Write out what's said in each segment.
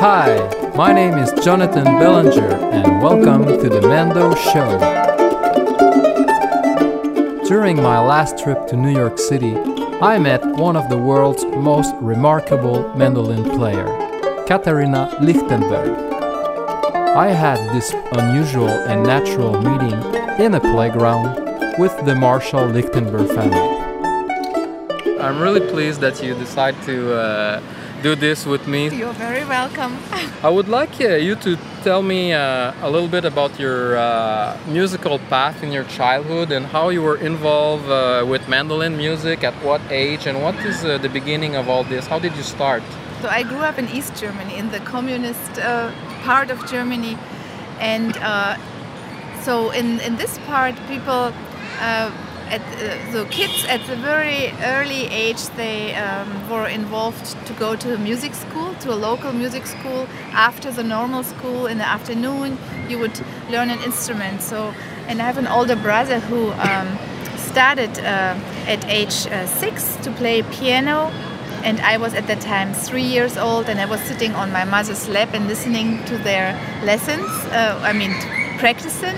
Hi, my name is Jonathan Bellinger, and welcome to the Mando Show. During my last trip to New York City, I met one of the world's most remarkable mandolin player, Caterina Lichtenberg. I had this unusual and natural meeting in a playground with the Marshall Lichtenberg family. I'm really pleased that you decide to uh, do this with me. You're very welcome. I would like uh, you to tell me uh, a little bit about your uh, musical path in your childhood and how you were involved uh, with mandolin music, at what age, and what is uh, the beginning of all this? How did you start? So I grew up in East Germany, in the communist uh, part of Germany, and so in, in this part, people at uh, the kids at a very early age they um, were involved to go to a music school to a local music school. After the normal school in the afternoon you would learn an instrument. So and i have an older brother who um, started uh, at age uh, six to play piano. And i was at that time three years old and i was sitting on my mother's lap and listening to their lessons uh, i mean practicing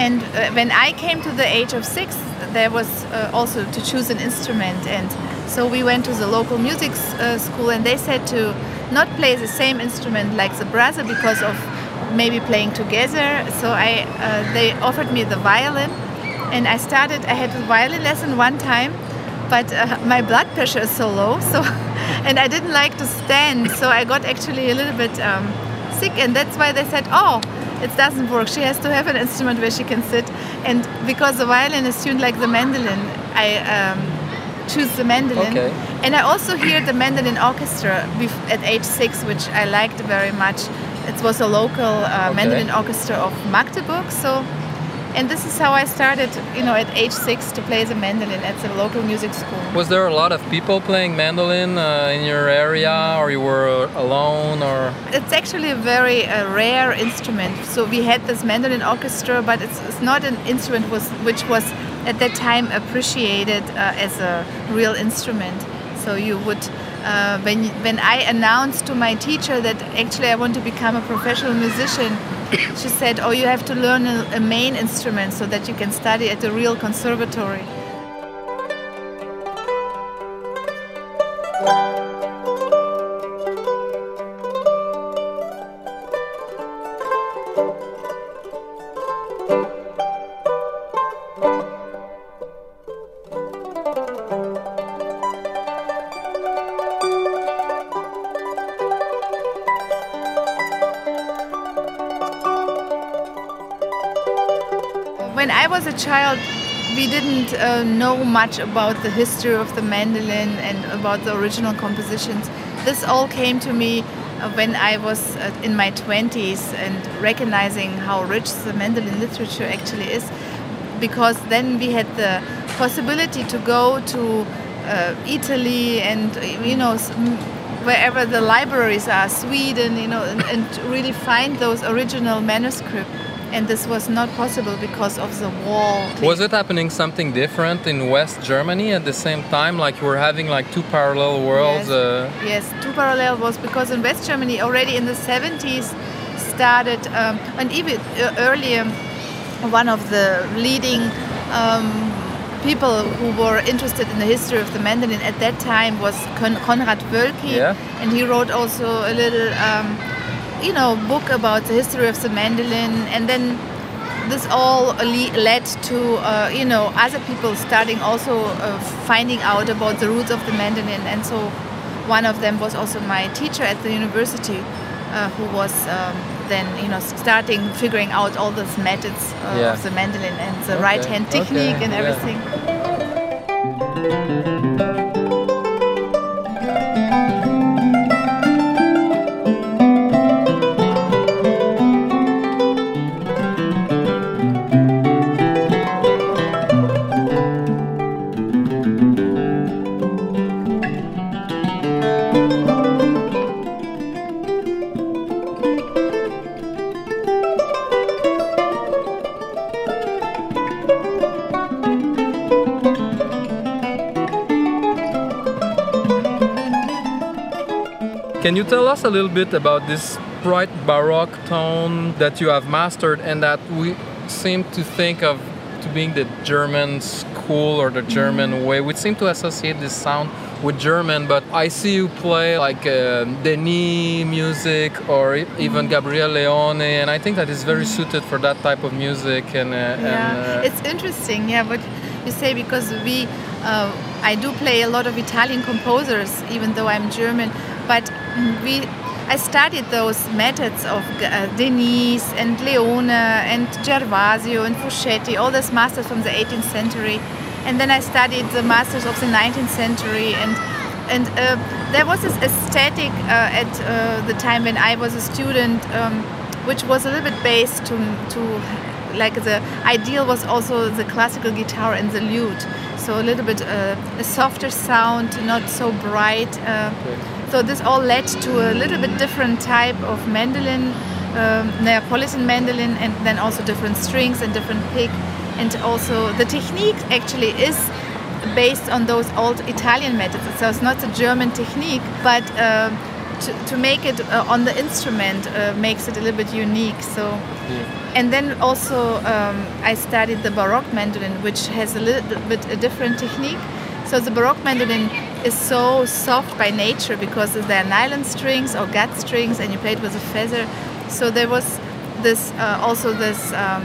and uh, when I came to the age of six, there was uh, also to choose an instrument, and so we went to the local music uh, school, and they said to not play the same instrument like the brother because of maybe playing together. So I, uh, they offered me the violin, and I started. I had a violin lesson one time, but uh, my blood pressure is so low, so and I didn't like to stand, so I got actually a little bit um, sick, and that's why they said, oh it doesn't work. She has to have an instrument where she can sit. And because the violin is tuned like the mandolin, I um, choose the mandolin. Okay. And I also hear the mandolin orchestra at age six, which I liked very much. It was a local uh, okay. mandolin orchestra of Magdeburg. So and this is how I started, you know, at age six to play the mandolin at the local music school. Was there a lot of people playing mandolin uh, in your area, or you were alone, or? It's actually a very uh, rare instrument. So we had this mandolin orchestra, but it's, it's not an instrument was, which was at that time appreciated uh, as a real instrument. So you would uh, when when I announced to my teacher that actually I want to become a professional musician, she said, "Oh, you have to learn a, a main instrument so that you can study at a real conservatory." Child, we didn't uh, know much about the history of the mandolin and about the original compositions. This all came to me uh, when I was uh, in my 20s and recognizing how rich the mandolin literature actually is, because then we had the possibility to go to uh, Italy and you know wherever the libraries are, Sweden, you know, and, and really find those original manuscripts and this was not possible because of the wall. Was it happening something different in West Germany at the same time? Like we're having like two parallel worlds? Yes, uh... yes two parallel worlds because in West Germany already in the 70s started, um, and even uh, earlier, one of the leading um, people who were interested in the history of the mandolin at that time was Konrad Wölki, yeah. and he wrote also a little. Um, you know book about the history of the mandolin and then this all led to uh, you know other people starting also uh, finding out about the roots of the mandolin and so one of them was also my teacher at the university uh, who was um, then you know starting figuring out all those methods uh, yeah. of the mandolin and the okay. right hand technique okay. and everything yeah. Can you tell us a little bit about this bright baroque tone that you have mastered and that we seem to think of to being the German school or the German mm. way? We seem to associate this sound with German, but I see you play like uh, Denis music or even mm. Gabriel Leone, and I think that is very mm. suited for that type of music. And, uh, yeah, and, uh, it's interesting. Yeah, what you say because we, uh, I do play a lot of Italian composers, even though I'm German, but we. I studied those methods of uh, Denis and Leone and Gervasio and Fouchetti, all those masters from the 18th century and then I studied the masters of the 19th century and and uh, there was this aesthetic uh, at uh, the time when I was a student um, which was a little bit based to, to like the ideal was also the classical guitar and the lute so a little bit uh, a softer sound not so bright uh, so this all led to a little bit different type of mandolin um, Neapolitan mandolin and then also different strings and different pick and also the technique actually is based on those old Italian methods. So it's not a German technique, but uh, to, to, make it uh, on the instrument uh, makes it a little bit unique. So, yeah. and then also um, I studied the Baroque mandolin, which has a little bit a different technique. So the Baroque mandolin is so soft by nature because there are nylon strings or gut strings, and you play it with a feather. So there was this uh, also this. Um,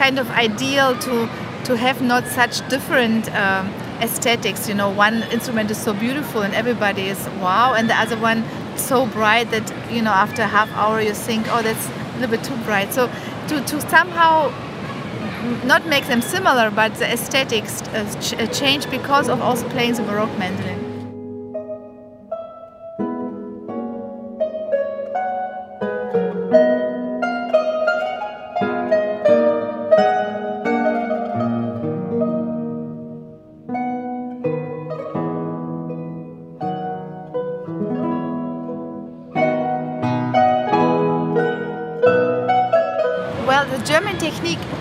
kind of ideal to to have not such different um, aesthetics. You know, one instrument is so beautiful and everybody is wow, and the other one so bright that you know after half hour you think, oh, that's a little bit too bright. So to to somehow not make them similar, but the aesthetics uh, ch uh, change because of also playing the Baroque mandolin.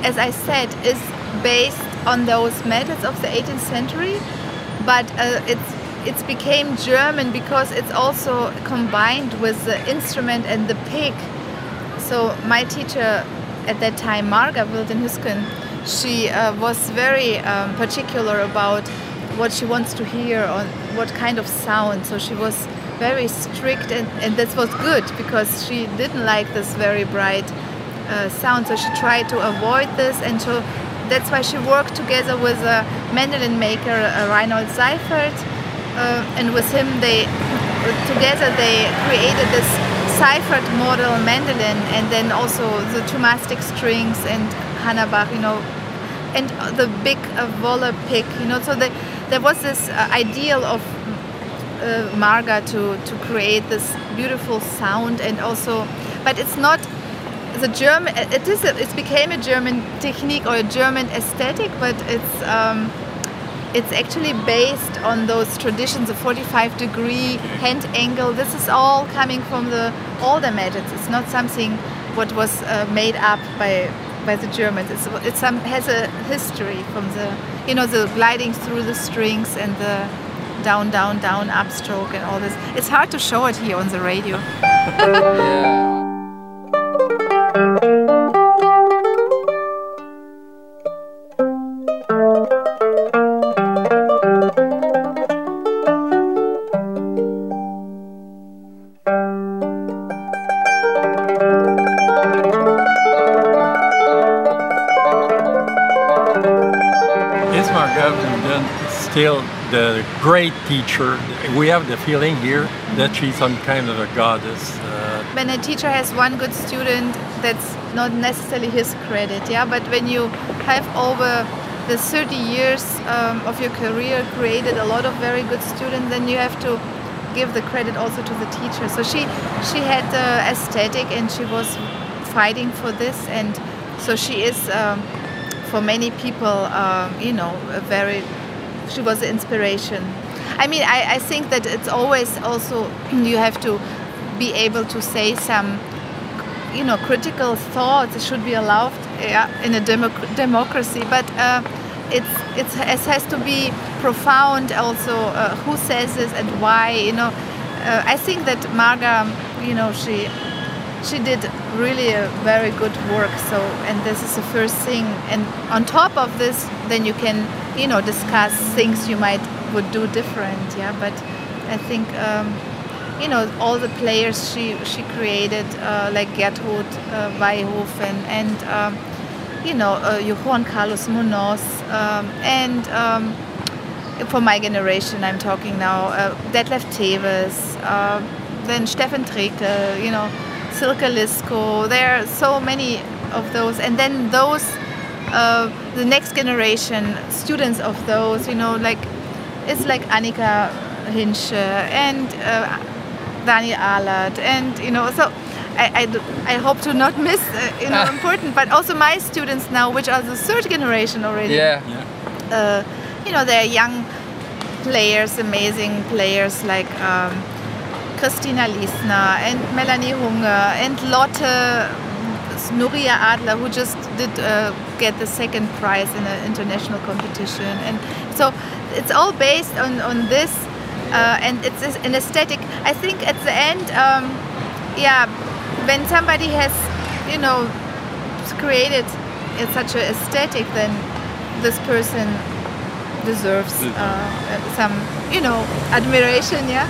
As I said, is based on those methods of the 18th century, but uh, it's it's became German because it's also combined with the instrument and the pick. So my teacher at that time, Marga Wilden-Hüsgen, she uh, was very um, particular about what she wants to hear or what kind of sound. So she was very strict, and, and that was good because she didn't like this very bright uh, sound. So she tried to avoid this, and so that's why she worked together with a mandolin maker, uh, Reinhold Seifert, uh, and with him they together they created this Seifert model mandolin, and then also the Thomastik strings and Hannabach, you know, and the big uh, pick, you know. So the, there was this uh, ideal of uh, Marga to to create this beautiful sound, and also, but it's not the German it is a, it became a German technique or a German aesthetic, but it's um, it's actually based on those traditions of 45 degree hand angle. This is all coming from the older methods. It's not something what was uh, made up by by the Germans. It's some has a history from the you know the gliding through the strings and the down down down upstroke and all this. It's hard to show it here on the radio. yeah. Still the great teacher. We have the feeling here that she's some kind of a goddess. Uh, when a teacher has one good student, that's not necessarily his credit, yeah. But when you have over the 30 years um, of your career created a lot of very good students, then you have to give the credit also to the teacher. So she she had the aesthetic and she was fighting for this, and so she is. Um, for many people, um, you know, a very she was an inspiration. I mean, I, I think that it's always also you have to be able to say some, you know, critical thoughts. Should be allowed yeah, in a democ- democracy, but uh, it's, it's it has to be profound. Also, uh, who says this and why? You know, uh, I think that Marga, you know, she she did really a very good work. So, and this is the first thing. And on top of this, then you can, you know, discuss things you might would do different. Yeah, but I think. Um, you know all the players she she created uh, like Gertrud uh, Weyhofen and um, you know uh, Carlos Munoz um, and um, for my generation I'm talking now uh, Detlef Tewes uh, then Steffen Trekel you know Silke Lisko there are so many of those and then those uh, the next generation students of those you know like it's like Annika Hinsche and uh, Daniel Ahlert, and you know, so I, I, I hope to not miss, uh, you know, important, but also my students now, which are the third generation already. Yeah. Yeah. Uh, you know, they're young players, amazing players like um, Christina Liesner and Melanie Hunger and Lotte Nuria Adler, who just did uh, get the second prize in an international competition. And so it's all based on, on this uh, and it's an aesthetic. I think at the end, um, yeah, when somebody has, you know, created such an aesthetic, then this person deserves uh, some, you know, admiration. Yeah.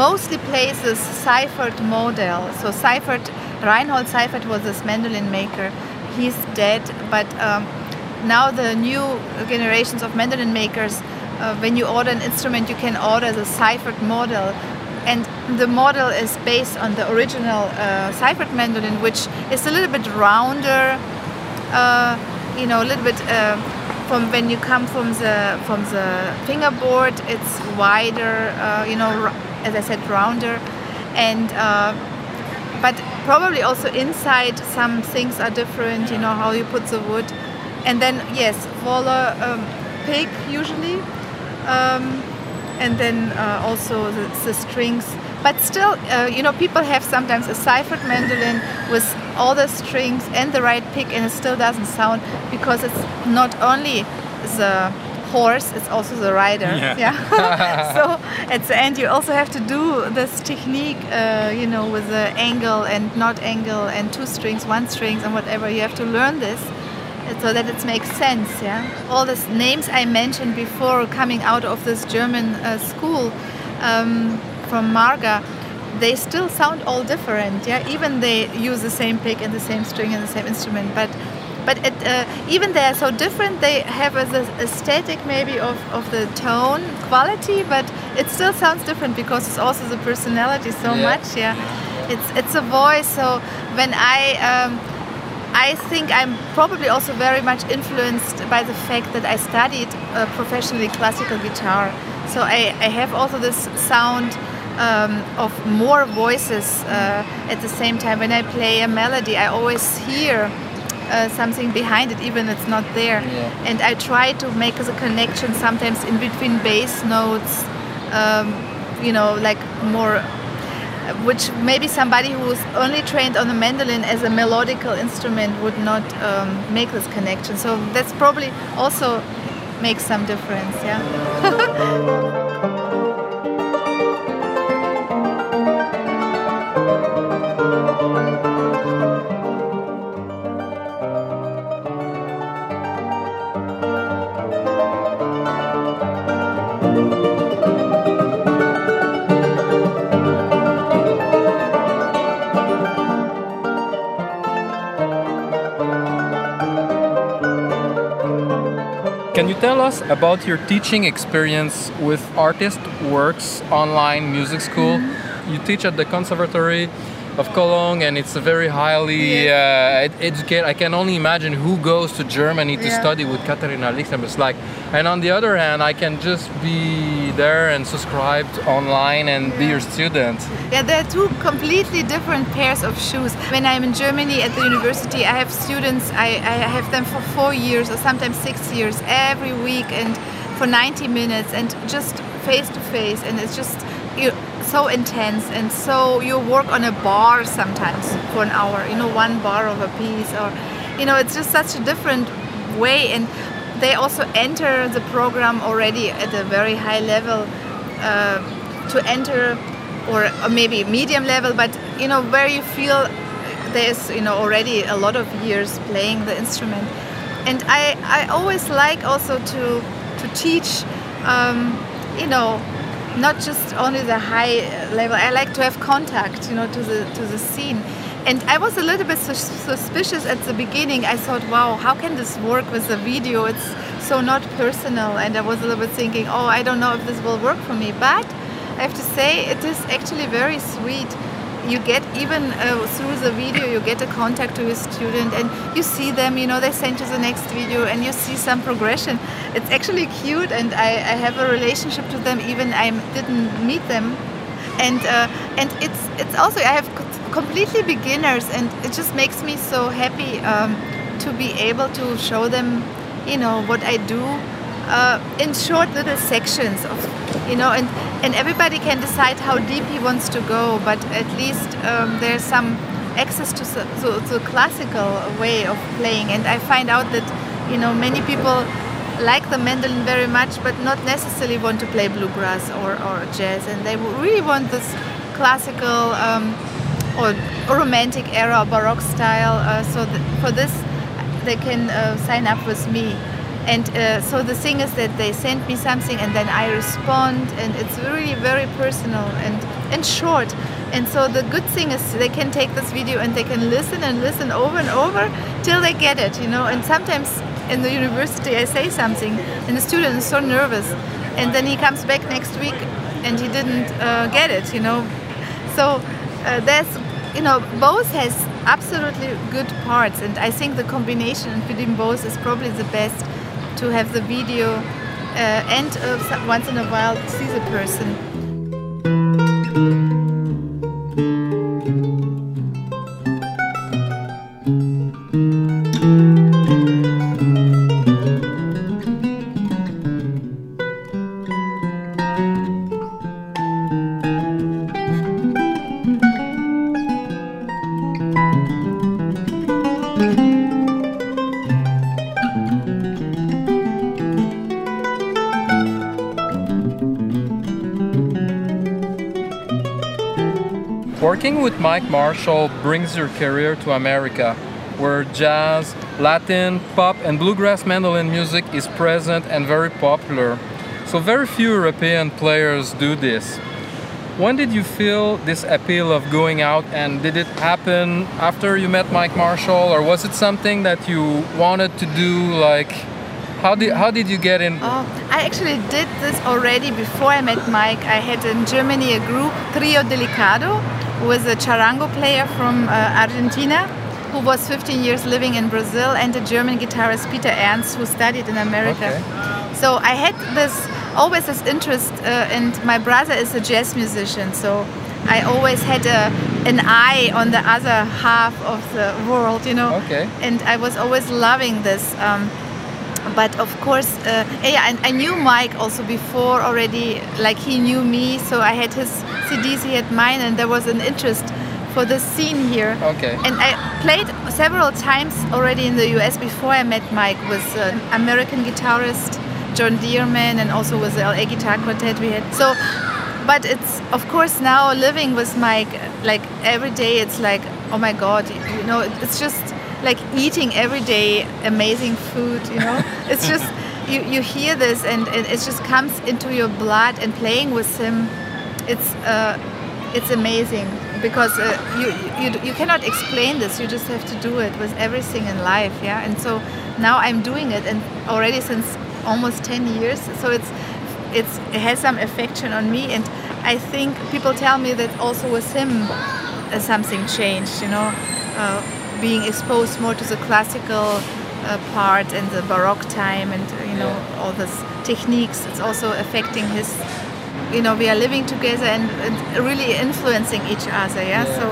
Mostly plays this Seifert model. So Seifert, Reinhold Seifert was this mandolin maker. He's dead, but um, now the new generations of mandolin makers, uh, when you order an instrument, you can order the Seifert model. And the model is based on the original uh, Seifert mandolin, which is a little bit rounder, uh, you know, a little bit uh, from when you come from the from the fingerboard, it's wider, uh, you know, as I said, rounder, and uh, but probably also inside some things are different. You know how you put the wood, and then yes, Waller um, pig usually, um, and then uh, also the, the strings but still, uh, you know, people have sometimes a Seifert mandolin with all the strings and the right pick, and it still doesn't sound because it's not only the horse, it's also the rider. Yeah. yeah. so at the end, you also have to do this technique, uh, you know, with the angle and not angle and two strings, one strings, and whatever. You have to learn this so that it makes sense. Yeah. All these names I mentioned before coming out of this German uh, school. Um, from Marga, they still sound all different. Yeah, even they use the same pick and the same string and the same instrument, but but it, uh, even they are so different, they have a, the aesthetic maybe of, of the tone quality, but it still sounds different because it's also the personality so yeah. much. Yeah, it's it's a voice. So when I um, I think I'm probably also very much influenced by the fact that I studied uh, professionally classical guitar. So I, I have also this sound um, of more voices uh, at the same time. When I play a melody, I always hear uh, something behind it, even it's not there. Yeah. And I try to make the connection sometimes in between bass notes, um, you know, like more, which maybe somebody who's only trained on the mandolin as a melodical instrument would not um, make this connection. So that's probably also makes some difference, yeah. tell us about your teaching experience with Artist Works Online Music School? Mm -hmm. You teach at the Conservatory of Cologne, and it's a very highly uh, educated. I can only imagine who goes to Germany to Yeah. study with Caterina Lichtenberg. Like, and on the other hand, I can just be there and subscribed online and be your student. Yeah, there are two completely different pairs of shoes. When I'm in Germany at the university, I have students, I, I have them for four years or sometimes six years every week and for 90 minutes and just face to face. And it's just you so intense. And so you work on a bar sometimes for an hour, you know, one bar of a piece. Or, you know, it's just such a different way. And they also enter the program already at a very high level uh, to enter or, maybe medium level but you know where you feel there's you know already a lot of years playing the instrument and i i always like also to to teach um, you know not just only the high level i like to have contact you know to the to the scene. And i was a little bit sus- suspicious at the beginning. I thought wow how can this work with the video? It's so not personal. And i was a little bit thinking oh i don't know if this will work for me. But I have to say it is actually very sweet. You get even uh, through the video, you get a contact to your student, and you see them. You know, they send you the next video, and you see some progression. It's actually cute, and I, I have a relationship to them. Even I didn't meet them, and uh, and it's it's also I have completely beginners, and it just makes me so happy um, to be able to show them, you know, what I do uh, in short little sections of you know and and everybody can decide how deep he wants to go but at least um, there's some access to to the classical way of playing. And i find out that you know many people like the mandolin very much but not necessarily want to play bluegrass or, or jazz. And they really want this classical um, or romantic era baroque style uh, so th- for this they can uh, sign up with me and uh, so the thing is that they send me something and then I respond and it's really very personal and, and short. And so the good thing is they can take this video and they can listen and listen over and over till they get it you know? And sometimes in the university I say something and the student is so nervous and then he comes back next week and he didn't uh, get it you know? So uh, there's you know both has absolutely good parts and I think the combination between both is probably the best to have the video uh, and uh, once in a while see the person. Working with Mike Marshall brings your career to America, where jazz, Latin, pop, and bluegrass mandolin music is present and very popular. So, very few European players do this. When did you feel this appeal of going out, and did it happen after you met Mike Marshall, or was it something that you wanted to do? Like, how did how did you get in? Oh, I actually did this already before I met Mike. I had in Germany a group, Trio Delicado, who was a charango player from uh, Argentina, who was 15 years living in Brazil, and a German guitarist, Peter Ernst, who studied in America. Okay. So I had this always this interest, uh, and my brother is a jazz musician, so I always had a, an eye on the other half of the world, you know. Okay. And I was always loving this. Um, but of course, uh, yeah, and I knew Mike also before already. Like he knew me, so I had his CDs, he had mine, and there was an interest for the scene here. Okay. And I played several times already in the US before I met Mike with an American guitarist, John Deerman, and also with the LA Guitar Quartet we had. So, but it's of course now living with Mike, like every day, it's like, oh my God, you know, it's just like eating every day amazing food, you know? it's just, you, you hear this and, and it just comes into your blood and playing with him, it's, uh, it's amazing because uh, you, you you cannot explain this you just have to do it with everything in life yeah and so now i'm doing it and already since almost 10 years so it's it's it has some affection on me and i think people tell me that also with him uh, something changed. You know, uh, being exposed more to the classical uh, part and the Baroque time, and you know all these techniques. It's also affecting his. You know, we are living together and, and really influencing each other. Yeah. Yeah. So,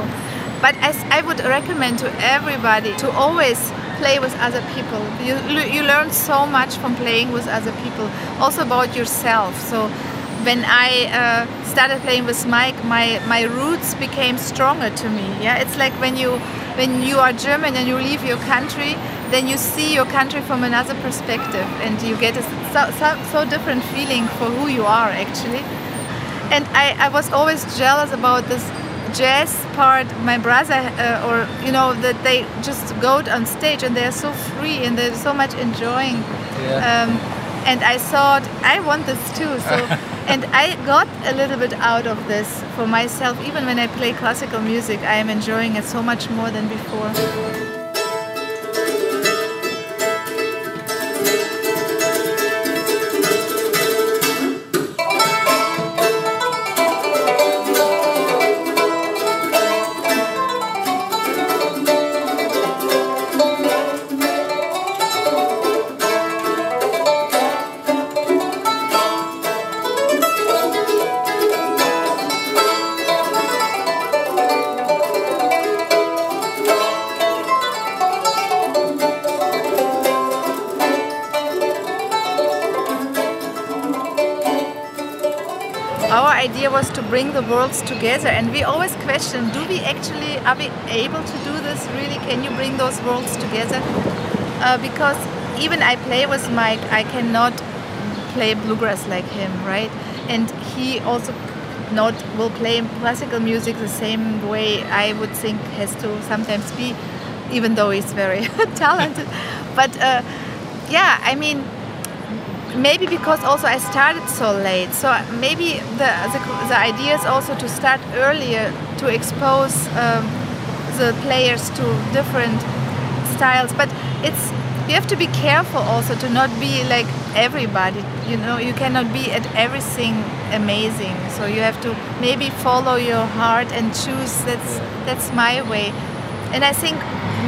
but as I would recommend to everybody to always play with other people. You you learn so much from playing with other people, also about yourself. So when I uh, started playing with Mike, my my roots became stronger to me. Yeah, it's like when you when you are German and you leave your country, then you see your country from another perspective, and you get a so, so, so different feeling for who you are actually. And I, I was always jealous about this jazz part. My brother, uh, or you know, that they just go on stage and they're so free and they're so much enjoying. Yeah. Um, and I thought I want this too. So, and I got a little bit out of this for myself. Even when I play classical music, I am enjoying it so much more than before. Bring the worlds together. And we always question do we actually are we able to do this really? Can you bring those worlds together? Uh, because even i play with mike i cannot play bluegrass like him right? And he also not will play classical music the same way i would think has to sometimes be even though he's very talented. But uh, yeah i mean maybe because also I started so late. So maybe the the, the idea is also to start earlier to expose um, the players to different styles. But it's you have to be careful also to not be like everybody. You know, you cannot be at everything amazing. So you have to maybe follow your heart and choose. That's that's my way. And I think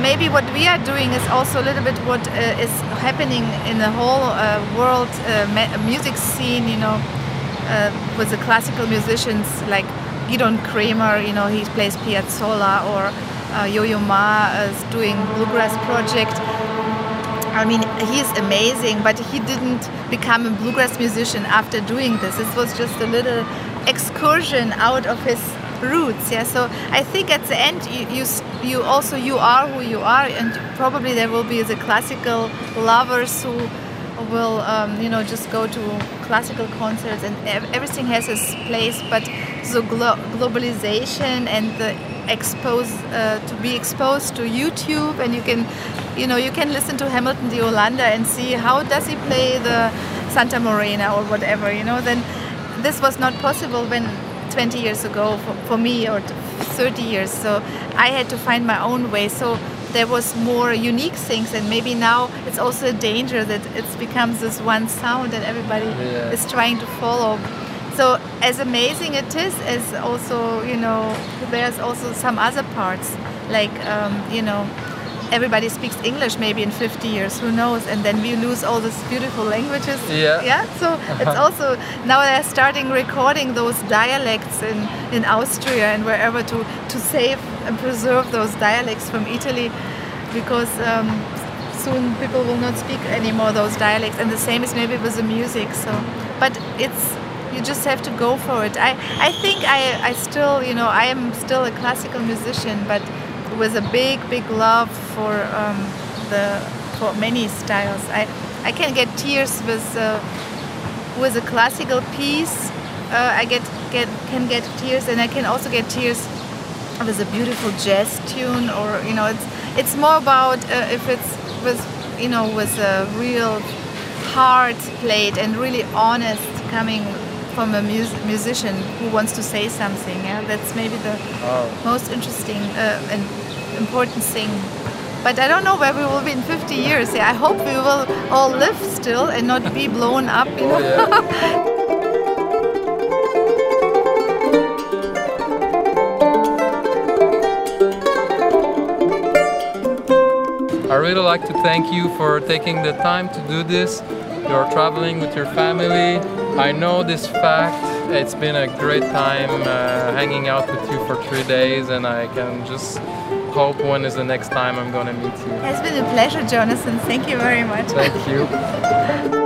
maybe what we are doing is also a little bit what uh, is happening in the whole uh, world uh, music scene, you know, uh, with the classical musicians like Gidon Kremer, you know, he plays Piazzolla, or uh, Yo-Yo Ma is doing bluegrass project. I mean, he's amazing, but he didn't become a bluegrass musician after doing this. This was just a little excursion out of his roots yeah? So i think at the end you, you you also you are who you are and probably there will be the classical lovers who will um, you know just go to classical concerts and everything has its place but the glo- globalization and the expose uh, to be exposed to youtube and you can you know you can listen to hamilton de Holanda and see how does he play the santa morena or whatever you know? Then this was not possible when 20 years ago for, for me or 30 years. So i had to find my own way. So there was more unique things and maybe now it's also a danger that it becomes this one sound and everybody Yeah. is trying to follow. So as amazing it is as also you know there's also some other parts like um, you know everybody speaks english maybe in 50 years who knows? And then we lose all these beautiful languages. Yeah. yeah so it's also now they're starting recording those dialects in in austria and wherever to to save and preserve those dialects from italy because um, soon people will not speak anymore those dialects. And the same is maybe with the music so. But it's you just have to go for it. I i think i i still you know i am still a classical musician but with a big big love for um, the for many styles. I i can get tears with uh, with a classical piece. Uh, i get get can get tears and i can also get tears with a beautiful jazz tune or you know it's it's more about uh, if it's with you know with a real heart played and really honest coming from a mus- musician who wants to say something yeah? That's maybe the Oh. most interesting uh, and important thing. But I don't know where we will be in 50 years. Yeah, I hope we will all live still and not be blown up. You know? oh, yeah. I really like to thank you for taking the time to do this. You're traveling with your family. I know this fact. It's been a great time uh, hanging out with you for three days, and I can just hope when is the next time I'm going to meet you. It's been a pleasure, Jonathan. Thank you very much. Thank you.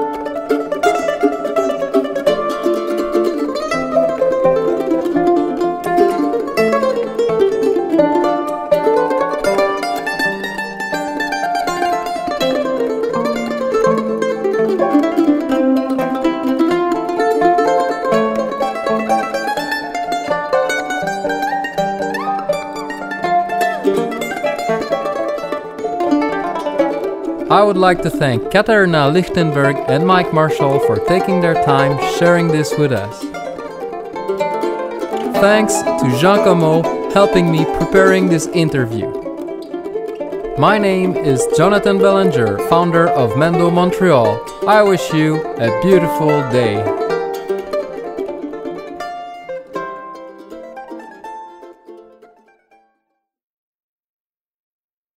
like to thank Caterina Lichtenberg and Mike Marshall for taking their time sharing this with us. Thanks to Jean Como helping me preparing this interview. My name is Jonathan Bellinger, founder of Mendo Montreal. I wish you a beautiful day.